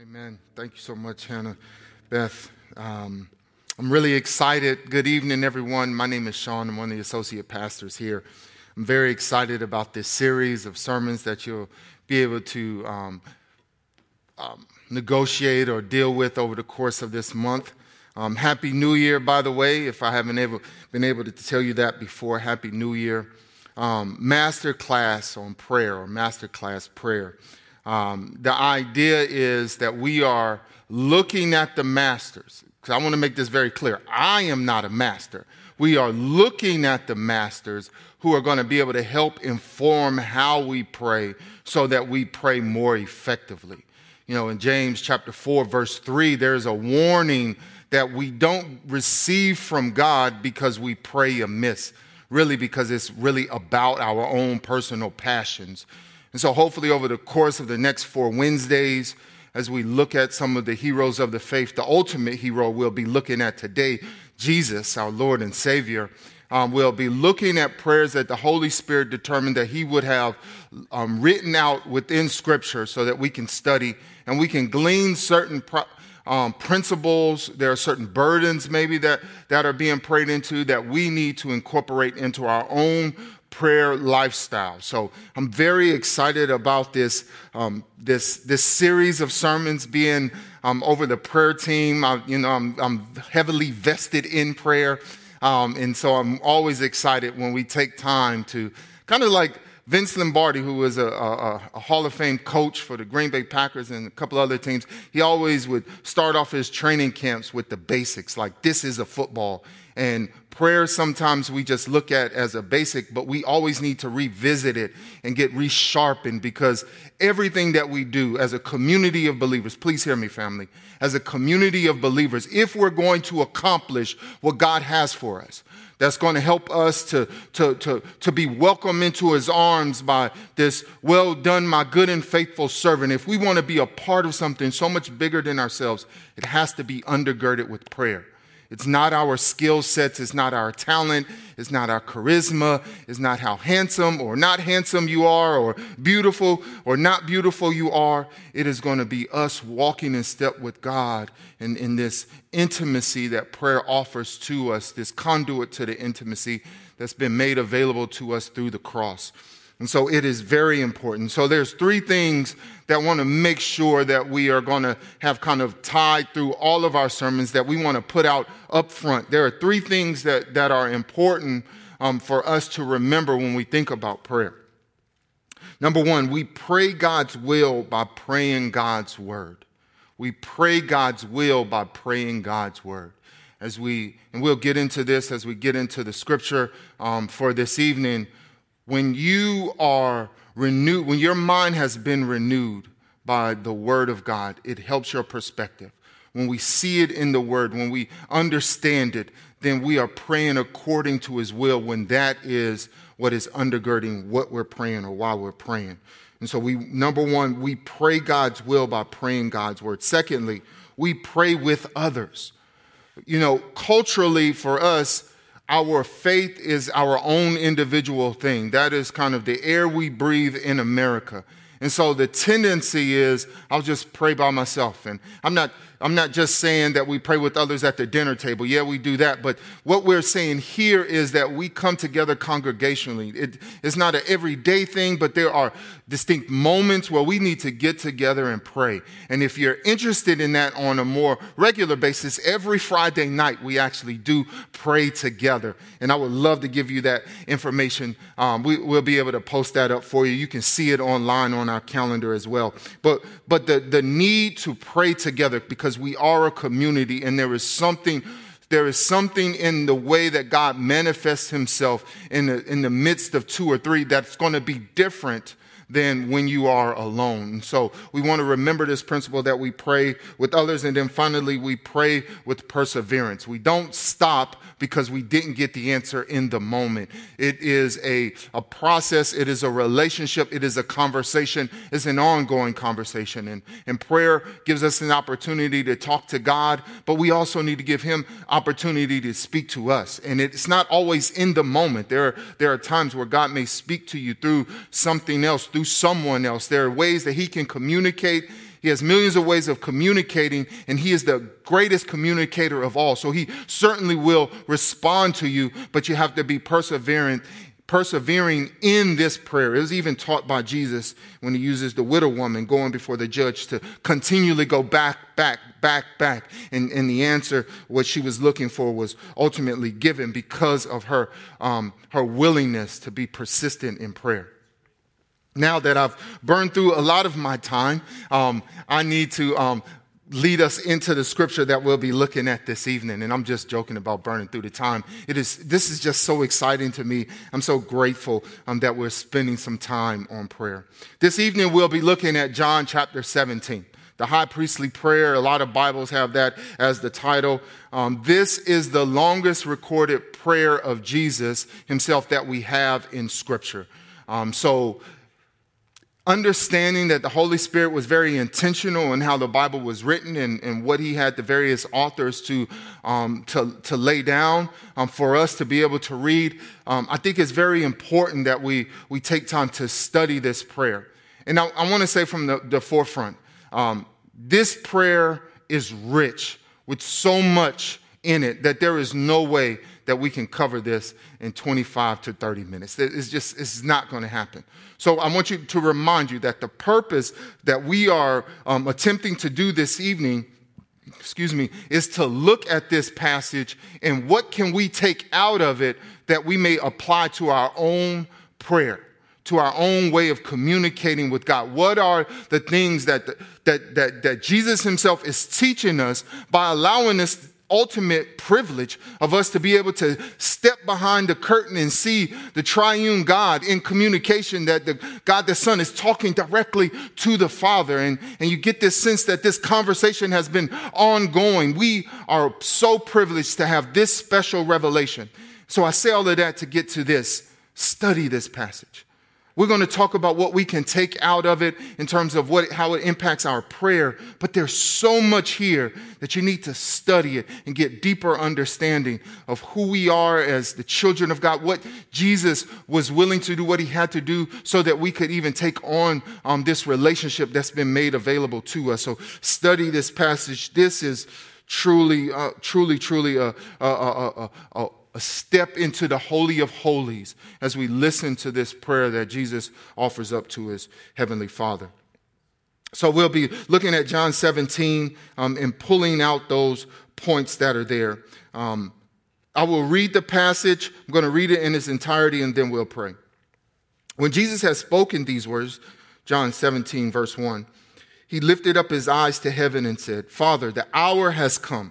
Amen. Thank you so much, Hannah Beth. Um, I'm really excited. Good evening, everyone. My name is Sean. I'm one of the associate pastors here. I'm very excited about this series of sermons that you'll be able to um, um, negotiate or deal with over the course of this month. Um, Happy New Year, by the way, if I haven't able, been able to tell you that before. Happy New Year. Um, master class on prayer or master class prayer. Um, the idea is that we are looking at the masters. Because I want to make this very clear. I am not a master. We are looking at the masters who are going to be able to help inform how we pray so that we pray more effectively. You know, in James chapter 4, verse 3, there's a warning that we don't receive from God because we pray amiss, really, because it's really about our own personal passions. And so, hopefully, over the course of the next four Wednesdays, as we look at some of the heroes of the faith, the ultimate hero we'll be looking at today, Jesus, our Lord and Savior. Um, we'll be looking at prayers that the Holy Spirit determined that He would have um, written out within Scripture so that we can study and we can glean certain pro- um, principles. There are certain burdens, maybe, that, that are being prayed into that we need to incorporate into our own prayer lifestyle. So I'm very excited about this um, this this series of sermons being um, over the prayer team. I, you know, I'm, I'm heavily vested in prayer, um, and so I'm always excited when we take time to kind of like. Vince Lombardi, who was a, a, a, Hall of Fame coach for the Green Bay Packers and a couple other teams, he always would start off his training camps with the basics, like this is a football. And prayer sometimes we just look at as a basic, but we always need to revisit it and get resharpened because everything that we do as a community of believers, please hear me, family, as a community of believers, if we're going to accomplish what God has for us, that's going to help us to, to, to, to be welcomed into his arms by this well done, my good and faithful servant. If we want to be a part of something so much bigger than ourselves, it has to be undergirded with prayer. It's not our skill sets, it's not our talent, it's not our charisma, it's not how handsome or not handsome you are, or beautiful or not beautiful you are. It is going to be us walking in step with God and in this intimacy that prayer offers to us, this conduit to the intimacy that's been made available to us through the cross. And so it is very important. So there's three things that want to make sure that we are going to have kind of tied through all of our sermons that we want to put out up front. There are three things that, that are important um, for us to remember when we think about prayer. Number one, we pray God's will by praying God's word. We pray God's will by praying God's word. As we, and we'll get into this as we get into the scripture um, for this evening when you are renewed, when your mind has been renewed by the Word of God, it helps your perspective. When we see it in the Word, when we understand it, then we are praying according to His will when that is what is undergirding what we're praying or why we're praying. And so we, number one, we pray God's will by praying God's word. Secondly, we pray with others. You know, culturally for us, our faith is our own individual thing. That is kind of the air we breathe in America. And so the tendency is I'll just pray by myself. And I'm not I'm not just saying that we pray with others at the dinner table. Yeah, we do that. But what we're saying here is that we come together congregationally. It, it's not an everyday thing, but there are distinct moments where we need to get together and pray. And if you're interested in that on a more regular basis, every Friday night we actually do pray together. And I would love to give you that information. Um, we, will be able to post that up for you. You can see it online on our calendar as well. But, but the, the need to pray together because because we are a community and there is something there is something in the way that God manifests himself in the, in the midst of two or three that's going to be different than when you are alone. So we want to remember this principle that we pray with others. And then finally, we pray with perseverance. We don't stop because we didn't get the answer in the moment. It is a, a process. It is a relationship. It is a conversation. It's an ongoing conversation. And, and prayer gives us an opportunity to talk to God, but we also need to give him opportunity to speak to us. And it's not always in the moment. There are, there are times where God may speak to you through something else, through someone else. There are ways that he can communicate He has millions of ways of communicating, and He is the greatest communicator of all. So He certainly will respond to you, but you have to be perseverant persevering in this prayer. It was even taught by Jesus when he uses the widow woman going before the judge to continually go back, back, back, back. And, and the answer, what she was looking for, was ultimately given because of her, um, her willingness to be persistent in prayer. Now that I've burned through a lot of my time, um, I need to um, lead us into the scripture that we'll be looking at this evening. And I'm just joking about burning through the time. It is, this is just so exciting to me. I'm so grateful um, that we're spending some time on prayer. This evening, we'll be looking at John chapter 17. The high priestly prayer, a lot of Bibles have that as the title. Um, this is the longest recorded prayer of Jesus himself that we have in Scripture. Um, so understanding that the Holy Spirit was very intentional in how the Bible was written and, and what he had the various authors to, um, to, to lay down um, for us to be able to read, um, I think it's very important that we, we take time to study this prayer. And I, I want to say from the, the forefront, um, this prayer is rich with so much in it that there is no way that we can cover this in 25 to 30 minutes. It's just, it's not going to happen. So I want you to remind you that the purpose that we are um, attempting to do this evening excuse me, is to look at this passage and what can we take out of it that we may apply to our own prayer, to our own way of communicating with God. What are the things that, that, that, that Jesus himself is teaching us by allowing us ultimate privilege of us to be able to step behind the curtain and see the triune God in communication that the God the Son is talking directly to the Father. And, and you get this sense that this conversation has been ongoing. We are so privileged to have this special revelation. So I say all of that to get to this. Study this passage. We're going to talk about what we can take out of it in terms of what, how it impacts our prayer. But there's so much here that you need to study it and get deeper understanding of who we are as the children of God, what Jesus was willing to do, what he had to do so that we could even take on um, this relationship that's been made available to us. So study this passage. This is truly, uh, truly, truly a, a, a, a, a step into the Holy of Holies as we listen to this prayer that Jesus offers up to his Heavenly Father. So we'll be looking at John 17 um, and pulling out those points that are there. Um, I will read the passage. I'm going to read it in its entirety and then we'll pray. When Jesus had spoken these words, John 17, verse 1, he lifted up his eyes to heaven and said, Father, the hour has come.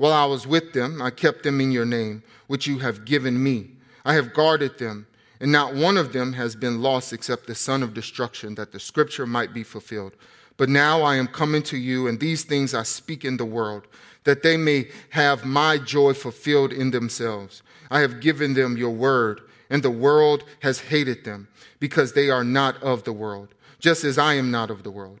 While I was with them, I kept them in your name, which you have given me. I have guarded them, and not one of them has been lost except the son of destruction, that the scripture might be fulfilled. But now I am coming to you, and these things I speak in the world, that they may have my joy fulfilled in themselves. I have given them your word, and the world has hated them, because they are not of the world, just as I am not of the world.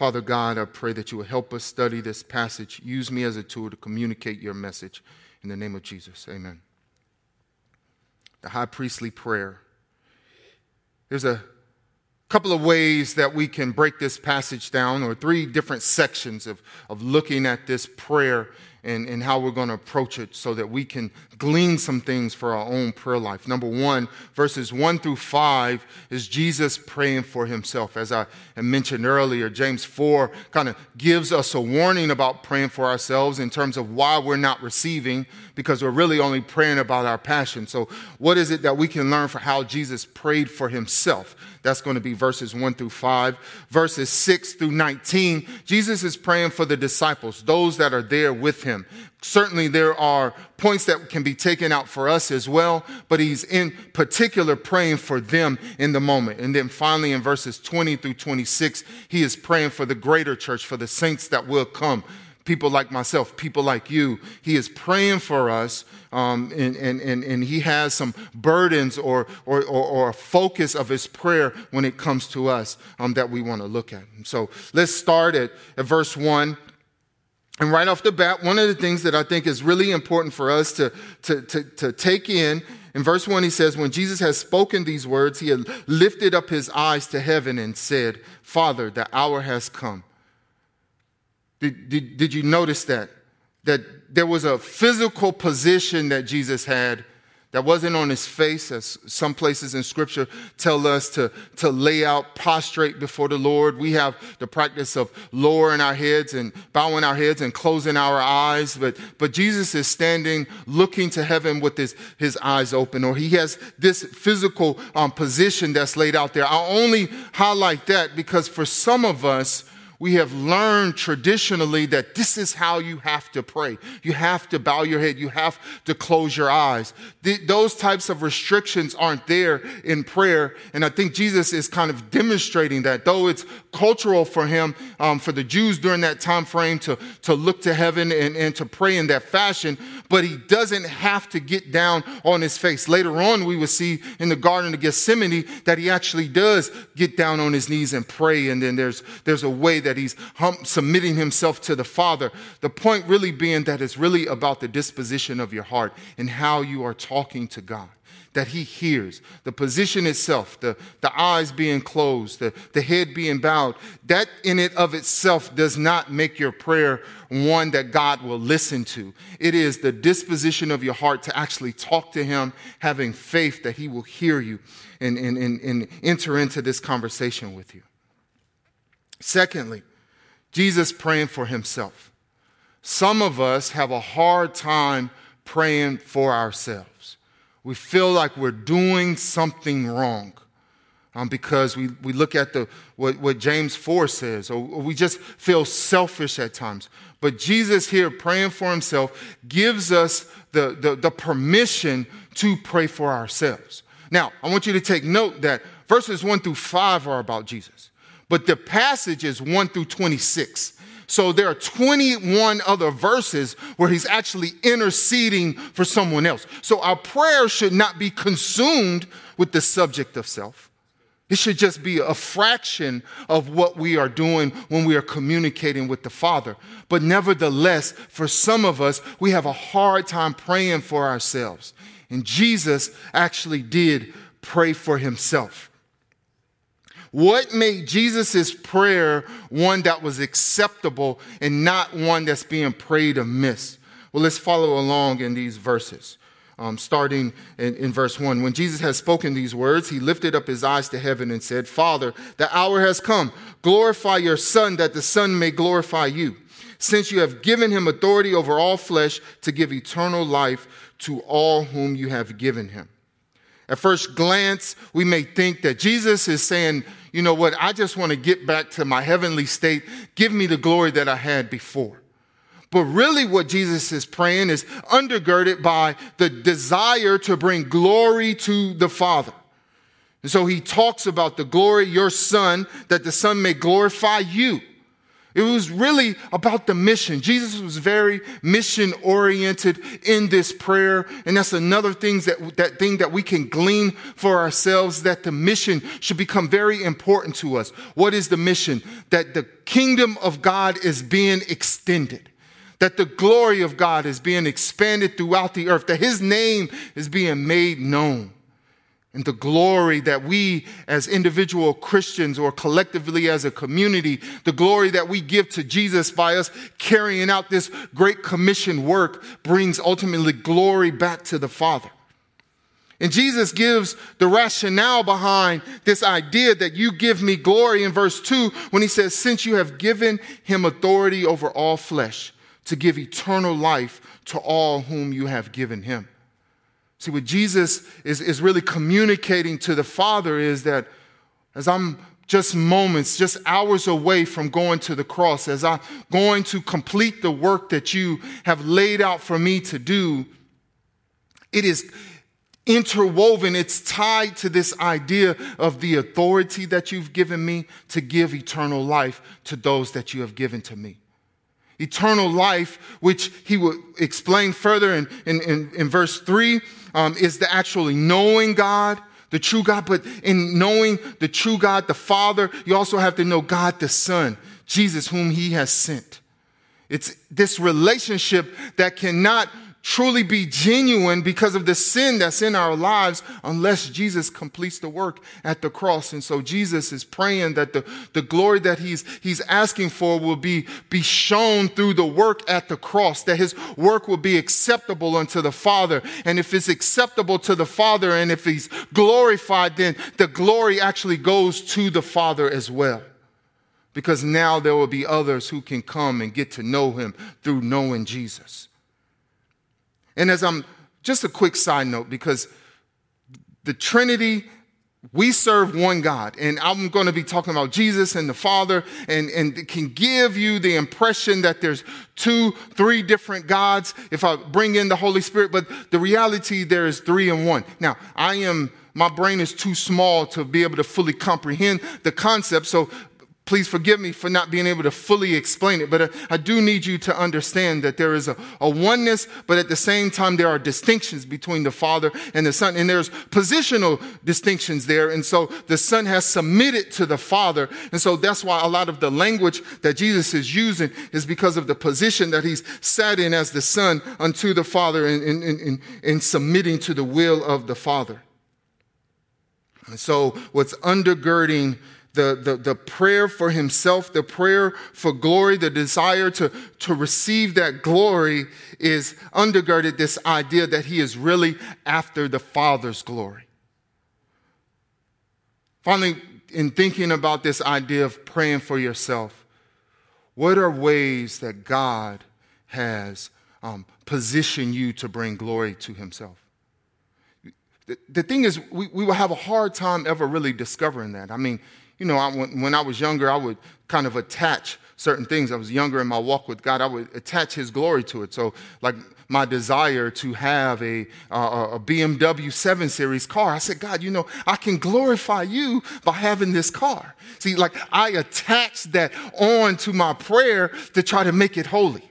Father God, I pray that you will help us study this passage. Use me as a tool to communicate your message. In the name of Jesus, amen. The high priestly prayer. There's a couple of ways that we can break this passage down, or three different sections of, of looking at this prayer and, and how we're going to approach it so that we can glean some things for our own prayer life. Number one, verses one through five is Jesus praying for himself. As I mentioned earlier, James 4 kind of gives us a warning about praying for ourselves in terms of why we're not receiving, because we're really only praying about our passion. So, what is it that we can learn for how Jesus prayed for himself? That's going to be verses 1 through 5. Verses 6 through 19, Jesus is praying for the disciples, those that are there with him. Certainly, there are points that can be taken out for us as well, but he's in particular praying for them in the moment. And then finally, in verses 20 through 26, he is praying for the greater church, for the saints that will come people like myself, people like you. He is praying for us, um, and, and, and, and he has some burdens or, or, or, or, a focus of his prayer when it comes to us um, that we want to look at. So let's start at, at verse 1. And right off the bat, one of the things that I think is really important for us to, to, to, to take in in verse 1, he says, When Jesus has spoken these words, he had lifted up his eyes to heaven and said, Father, the hour has come. Did, did, did you notice that? That there was a physical position that Jesus had that wasn't on his face, as some places in scripture tell us to, to lay out prostrate before the Lord. We have the practice of lowering our heads and bowing our heads and closing our eyes. But, but Jesus is standing looking to heaven with his, his eyes open, or he has this physical um, position that's laid out there. i only highlight that because for some of us, we have learned traditionally that this is how you have to pray. You have to bow your head. You have to close your eyes. Th- those types of restrictions aren't there in prayer. And I think Jesus is kind of demonstrating that, though it's cultural for him, um, for the Jews during that time frame to, to look to heaven and, and to pray in that fashion, but he doesn't have to get down on his face. Later on, we will see in the Garden of Gethsemane that he actually does get down on his knees and pray. And then there's, there's a way that that he's hum- submitting himself to the Father. The point really being that it's really about the disposition of your heart and how you are talking to God that he hears. The position itself, the, the eyes being closed, the, the head being bowed, that in it of itself does not make your prayer one that God will listen to. It is the disposition of your heart to actually talk to him, having faith that he will hear you and, and, and, and enter into this conversation with you. Secondly, Jesus praying for himself. Some of us have a hard time praying for ourselves. We feel like we're doing something wrong um, because we, we look at the, what, what James 4 says, or we just feel selfish at times. But Jesus here praying for himself gives us the, the, the permission to pray for ourselves. Now, I want you to take note that verses 1 through 5 are about Jesus but the passage is 1 through 26. So there are 21 other verses where he's actually interceding for someone else. So our prayer should not be consumed with the subject of self. It should just be a fraction of what we are doing when we are communicating with the Father. But nevertheless, for some of us, we have a hard time praying for ourselves. And Jesus actually did pray for himself. What made Jesus' prayer one that was acceptable and not one that's being prayed amiss? Well, let's follow along in these verses um, starting in, in verse 1. When Jesus had spoken these words, he lifted up his eyes to heaven and said, Father, the hour has come. Glorify your Son, that the Son may glorify you, since you have given him authority over all flesh to give eternal life to all whom you have given him. At first glance, we may think that Jesus is saying, you know what, I just want to get back to my heavenly state. Give me the glory that I had before. But really, what Jesus is praying is undergirded by the desire to bring glory to the Father. And so he talks about the glory your Son, that the Son may glorify you. It was really about the mission. Jesus was very mission oriented in this prayer. And that's another thing that, that thing that we can glean for ourselves that the mission should become very important to us. What is the mission? That the kingdom of God is being extended that the glory of God is being expanded throughout the earth, that his name is being made known. And the glory that we as individual Christians or collectively as a community, the glory that we give to Jesus by us carrying out this great commission work brings ultimately glory back to the Father. And Jesus gives the rationale behind this idea that you give me glory in verse 2 when he says, Since you have given him authority over all flesh to give eternal life to all whom you have given him. See, what Jesus is, is really communicating to the Father is that as I'm just moments, just hours away from going to the cross, as I'm going to complete the work that you have laid out for me to do, it is interwoven, it's tied to this idea of the authority that you've given me to give eternal life to those that you have given to me. Eternal life, which he will explain further in, in, in, in verse 3, um, is the actually knowing God, the true God. But in knowing the true God, the Father, you also have to know God the Son, Jesus, whom he has sent. It's this relationship that cannot truly be genuine because of the sin that's in our lives unless Jesus completes the work at the cross. And so Jesus is praying that the, the glory that he's, he's asking for will be, be shown through the work at the cross, that his work will be acceptable unto the Father. And if it's acceptable to the Father and if he's glorified, then the glory actually goes to the Father as well. Because now there will be others who can come and get to know him through knowing Jesus. And as I'm just a quick side note, because the Trinity, we serve one God. And I'm going to be talking about Jesus and the Father, and, and it can give you the impression that there's two, three different gods if I bring in the Holy Spirit. But the reality, there is three in one. Now, I am my brain is too small to be able to fully comprehend the concept. So Please forgive me for not being able to fully explain it, but I, do need you to understand that there is a, a, oneness, but at the same time, there are distinctions between the Father and the Son, and there's positional distinctions there. And so the Son has submitted to the Father. And so that's why a lot of the language that Jesus is using is because of the position that he's sat in as the Son unto the Father and in submitting to the will of the Father. And so what's undergirding the, the, the prayer for himself, the prayer for glory, the desire to, to receive that glory is undergirded this idea that he is really after the Father's glory. Finally, in thinking about this idea of praying for yourself, what are ways that God has um, positioned you to bring glory to himself? The, the thing is, we, we will have a hard time ever really discovering that. I mean, you know, I, when, I was younger, I would kind of attach certain things. I was younger in my walk with God. I would attach His glory to it. So, like my desire to have a, uh, a BMW 7 Series car, I said, God, you know, I can glorify you by having this car. See, like I attached that on to my prayer to try to make it holy.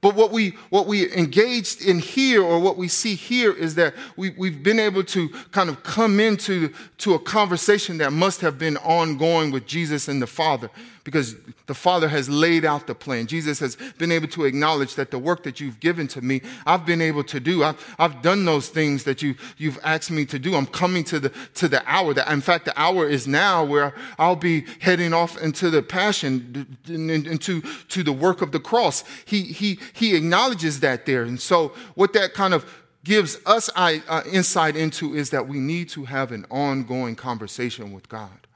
But what we what we engaged in here, or what we see here, is that we, we've been able to kind of come into to a conversation that must have been ongoing with Jesus and the Father, because the Father has laid out the plan. Jesus has been able to acknowledge that the work that you've given to me, I've been able to do. I've, I've done those things that you you've asked me to do. I'm coming to the to the hour that in fact the hour is now where I'll be heading off into the passion into to the work of the cross. He he he acknowledges that there. And so, what that kind of gives us uh, insight into is that we need to have an ongoing conversation with God.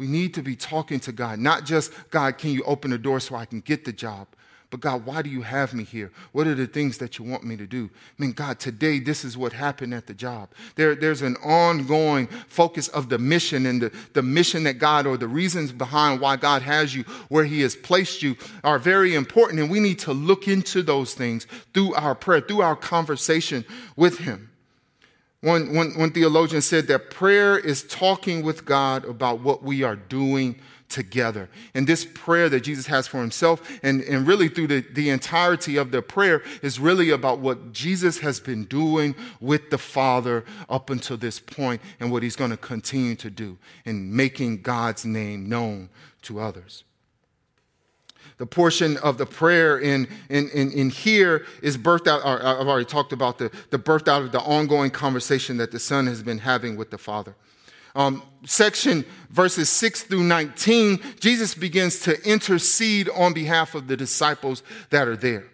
We need to be talking to God, not just, God, can you open the door so I can get the job? But God, why do you have me here? What are the things that you want me to do? I mean, God, today this is what happened at the job. There, there's an ongoing focus of the mission and the, the mission that God or the reasons behind why God has you where He has placed you are very important. And we need to look into those things through our prayer, through our conversation with Him. One, one, one theologian said that prayer is talking with God about what we are doing together. And this prayer that Jesus has for himself, and, and really through the, the entirety of the prayer, is really about what Jesus has been doing with the Father up until this point and what he's going to continue to do in making God's name known to others. The portion of the prayer in, in, in, in here is birthed out, I've already talked about the, the birthed out of the ongoing conversation that the Son has been having with the Father um, section verses 6 through 19, Jesus begins to intercede on behalf of the disciples that are there.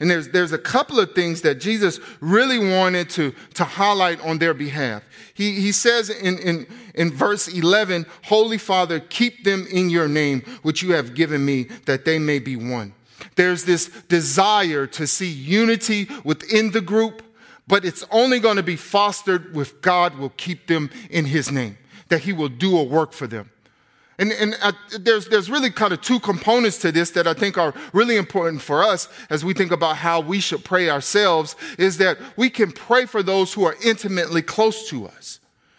And there's, there's a couple of things that Jesus really wanted to, to highlight on their behalf. He, he says in, in, in verse 11, Holy Father, keep them in your name, which you have given me, that they may be one. There's this desire to see unity within the group, but it's only going to be fostered with God will keep them in his name, that he will do a work for them. And, and uh, there's, there's really kind of two components to this that I think are really important for us as we think about how we should pray ourselves is that we can pray for those who are intimately close to us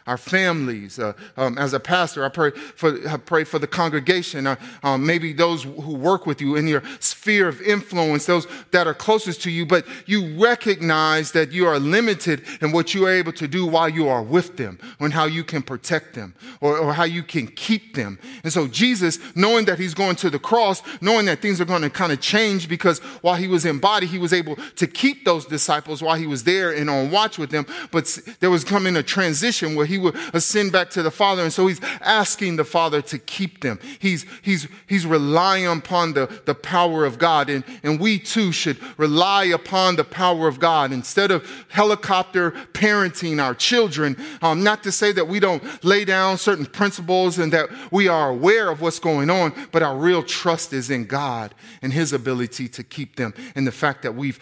our families. Uh, um, as a pastor, I pray for, I pray for the congregation, uh, um, maybe those who work with you in your sphere of influence, those that are closest to you, but you recognize that you are limited in what you are able to do while you are with them, and how you can protect them, or, or how you can keep them. And so Jesus, knowing that he's going to the cross, knowing that things are going to kind of change because while he was in body, he was able to keep those disciples while he was there and on watch with them, but there was coming a transition where he would ascend back to the Father. And so he's asking the Father to keep them. He's, he's, he's relying upon the, the power of God. And, and we too should rely upon the power of God instead of helicopter parenting our children. Um, not to say that we don't lay down certain principles and that we are aware of what's going on, but our real trust is in God and his ability to keep them and the fact that we've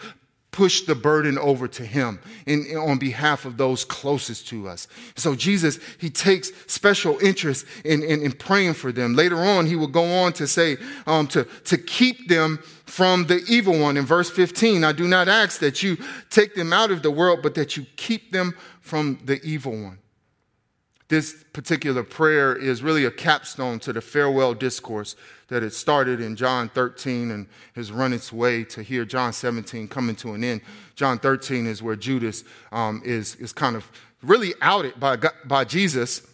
push the burden over to him in, in, on behalf of those closest to us. So Jesus, he takes special interest in, in, in praying for them. Later on, he will go on to say, um, to, to keep them from the evil one. In verse 15, I do not ask that you take them out of the world, but that you keep them from the evil one. This particular prayer is really a capstone to the farewell discourse that had started in John 13 and has run its way to here, John 17 coming to an end. John 13 is where Judas um, is, is kind of really outed by, by Jesus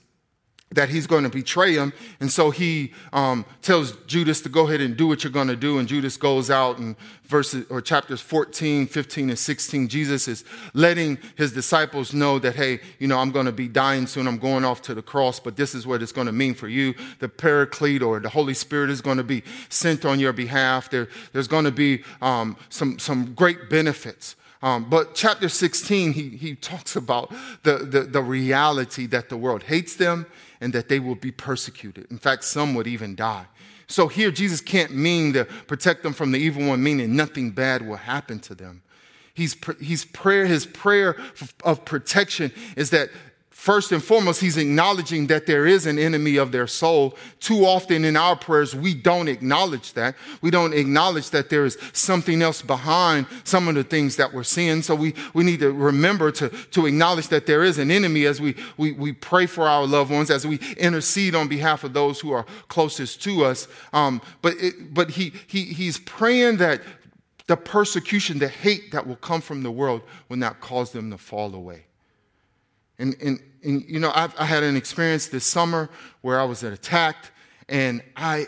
that he's going to betray him. And so he um, tells Judas to go ahead and do what you're going to do. And Judas goes out and verses or chapters 14, 15, and 16. Jesus is letting his disciples know that, hey, you know, I'm going to be dying soon. I'm going off to the cross, but this is what it's going to mean for you. The paraclete or the Holy Spirit is going to be sent on your behalf. There, there's going to be um, some, some great benefits. Um, but chapter 16, he, he talks about the, the, the reality that the world hates them and that they will be persecuted. In fact, some would even die. So here, Jesus can't mean to protect them from the evil one, meaning nothing bad will happen to them. He's, he's prayer, his prayer of protection is that First and foremost, he's acknowledging that there is an enemy of their soul. Too often in our prayers, we don't acknowledge that. We don't acknowledge that there is something else behind some of the things that we're seeing. So we, we need to remember to, to acknowledge that there is an enemy as we, we, we pray for our loved ones, as we intercede on behalf of those who are closest to us. Um, but it, but he, he, he's praying that The persecution, the hate that will come from the world will not cause them to fall away. And, and, and you know, I've, I had an experience this summer where I was attacked, and I,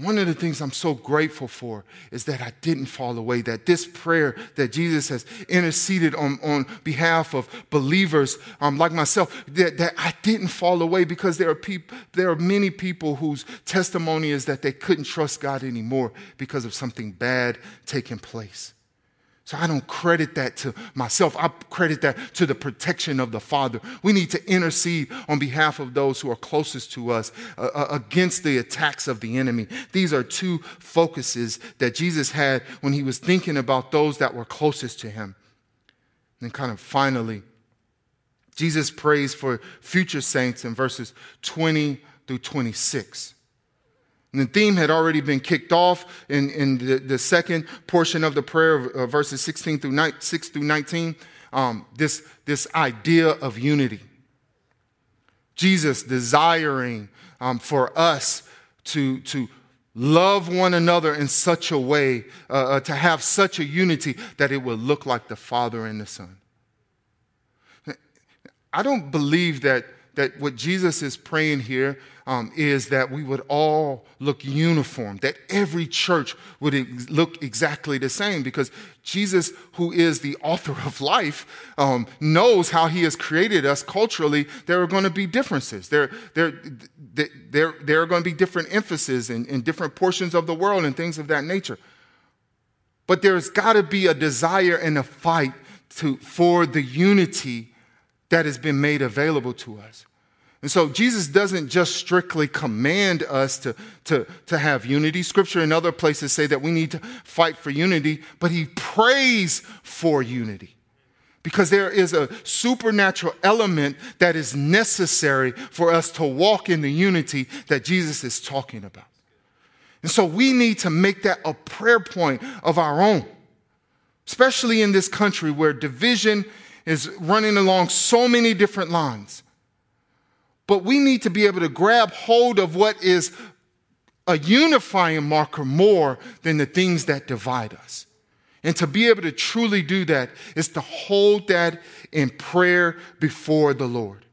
one of the things I'm so grateful for is that I didn't fall away, that this prayer that Jesus has interceded on, on behalf of believers um, like myself, that, that I didn't fall away because there are, peop- there are many people whose testimony is that they couldn't trust God anymore because of something bad taking place. So I don't credit that to myself. I credit that to the protection of the Father. We need to intercede on behalf of those who are closest to us uh, uh, against the attacks of the enemy. These are two focuses that Jesus had when he was thinking about those that were closest to him. And kind of finally, Jesus prays for future saints in verses 20 through 26. And the theme had already been kicked off in, in the, the second portion of the prayer, uh, verses 16 through 9, 6 through 19. Um, this, this idea of unity. Jesus desiring um, for us to, to love one another in such a way, uh, uh, to have such a unity that it would look like the Father and the Son. I don't believe that, that what Jesus is praying here um, is that we would all look uniform, that every church would ex- look exactly the same, because Jesus, who is the author of life, um, knows how he has created us culturally. There are going to be differences. There, there, there, there are going to be different emphases in, in different portions of the world and things of that nature. But there's got to be a desire and a fight to, for the unity that has been made available to us. And so Jesus doesn't just strictly command us to, to, to have unity. Scripture in other places say that we need to fight for unity, but he prays for unity. Because there is a supernatural element that is necessary for us to walk in the unity that Jesus is talking about. And so we need to make that a prayer point of our own, especially in this country where division is running along so many different lines. But we need to be able to grab hold of what is a unifying marker more than the things that divide us. And to be able to truly do that is to hold that in prayer before the Lord.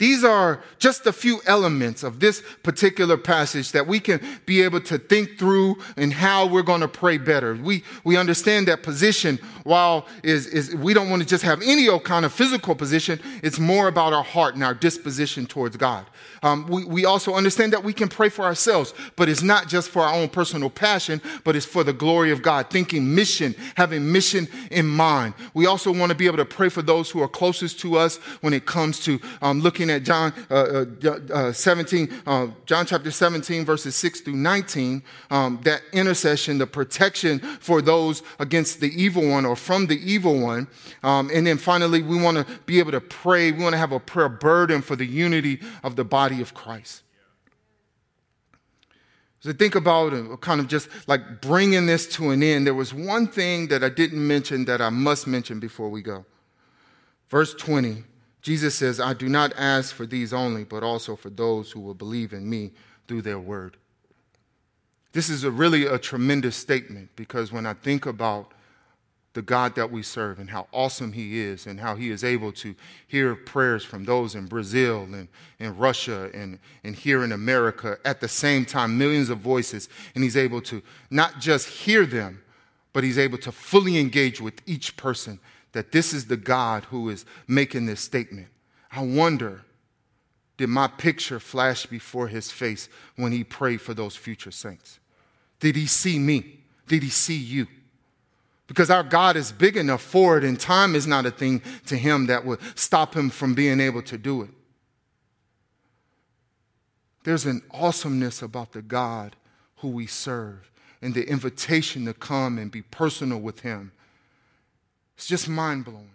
These are just a few elements of this particular passage that we can be able to think through and how we're going to pray better. We, we understand that position while is, is we don't want to just have any kind of physical position. It's more about our heart and our disposition towards God. Um, we, we also understand that we can pray for ourselves, but it's not just for our own personal passion, but it's for the glory of God, thinking mission, having mission in mind. We also want to be able to pray for those who are closest to us when it comes to um, looking at John uh, uh, uh 17, uh, John chapter 17, verses 6 through 19, um, that intercession, the protection for those against the evil one or from the evil one. Um, and then finally, we want to be able to pray. We want to have a prayer burden for the unity of the body of Christ. So think about it, kind of just like bringing this to an end. There was one thing that I didn't mention that I must mention before we go. Verse 20, Jesus says, I do not ask for these only, but also for those who will believe in me through their word. This is a really a tremendous statement because when I think about the God that we serve and how awesome He is and how He is able to hear prayers from those in Brazil and in Russia and, and here in America at the same time, millions of voices. And He's able to not just hear them, but He's able to fully engage with each person that this is the God who is making this statement. I wonder, did my picture flash before His face when He prayed for those future saints? Did He see me? Did He see you? Because our God is big enough for it, and time is not a thing to him that would stop him from being able to do it. There's an awesomeness about the God who we serve and the invitation to come and be personal with him. It's just mind blowing.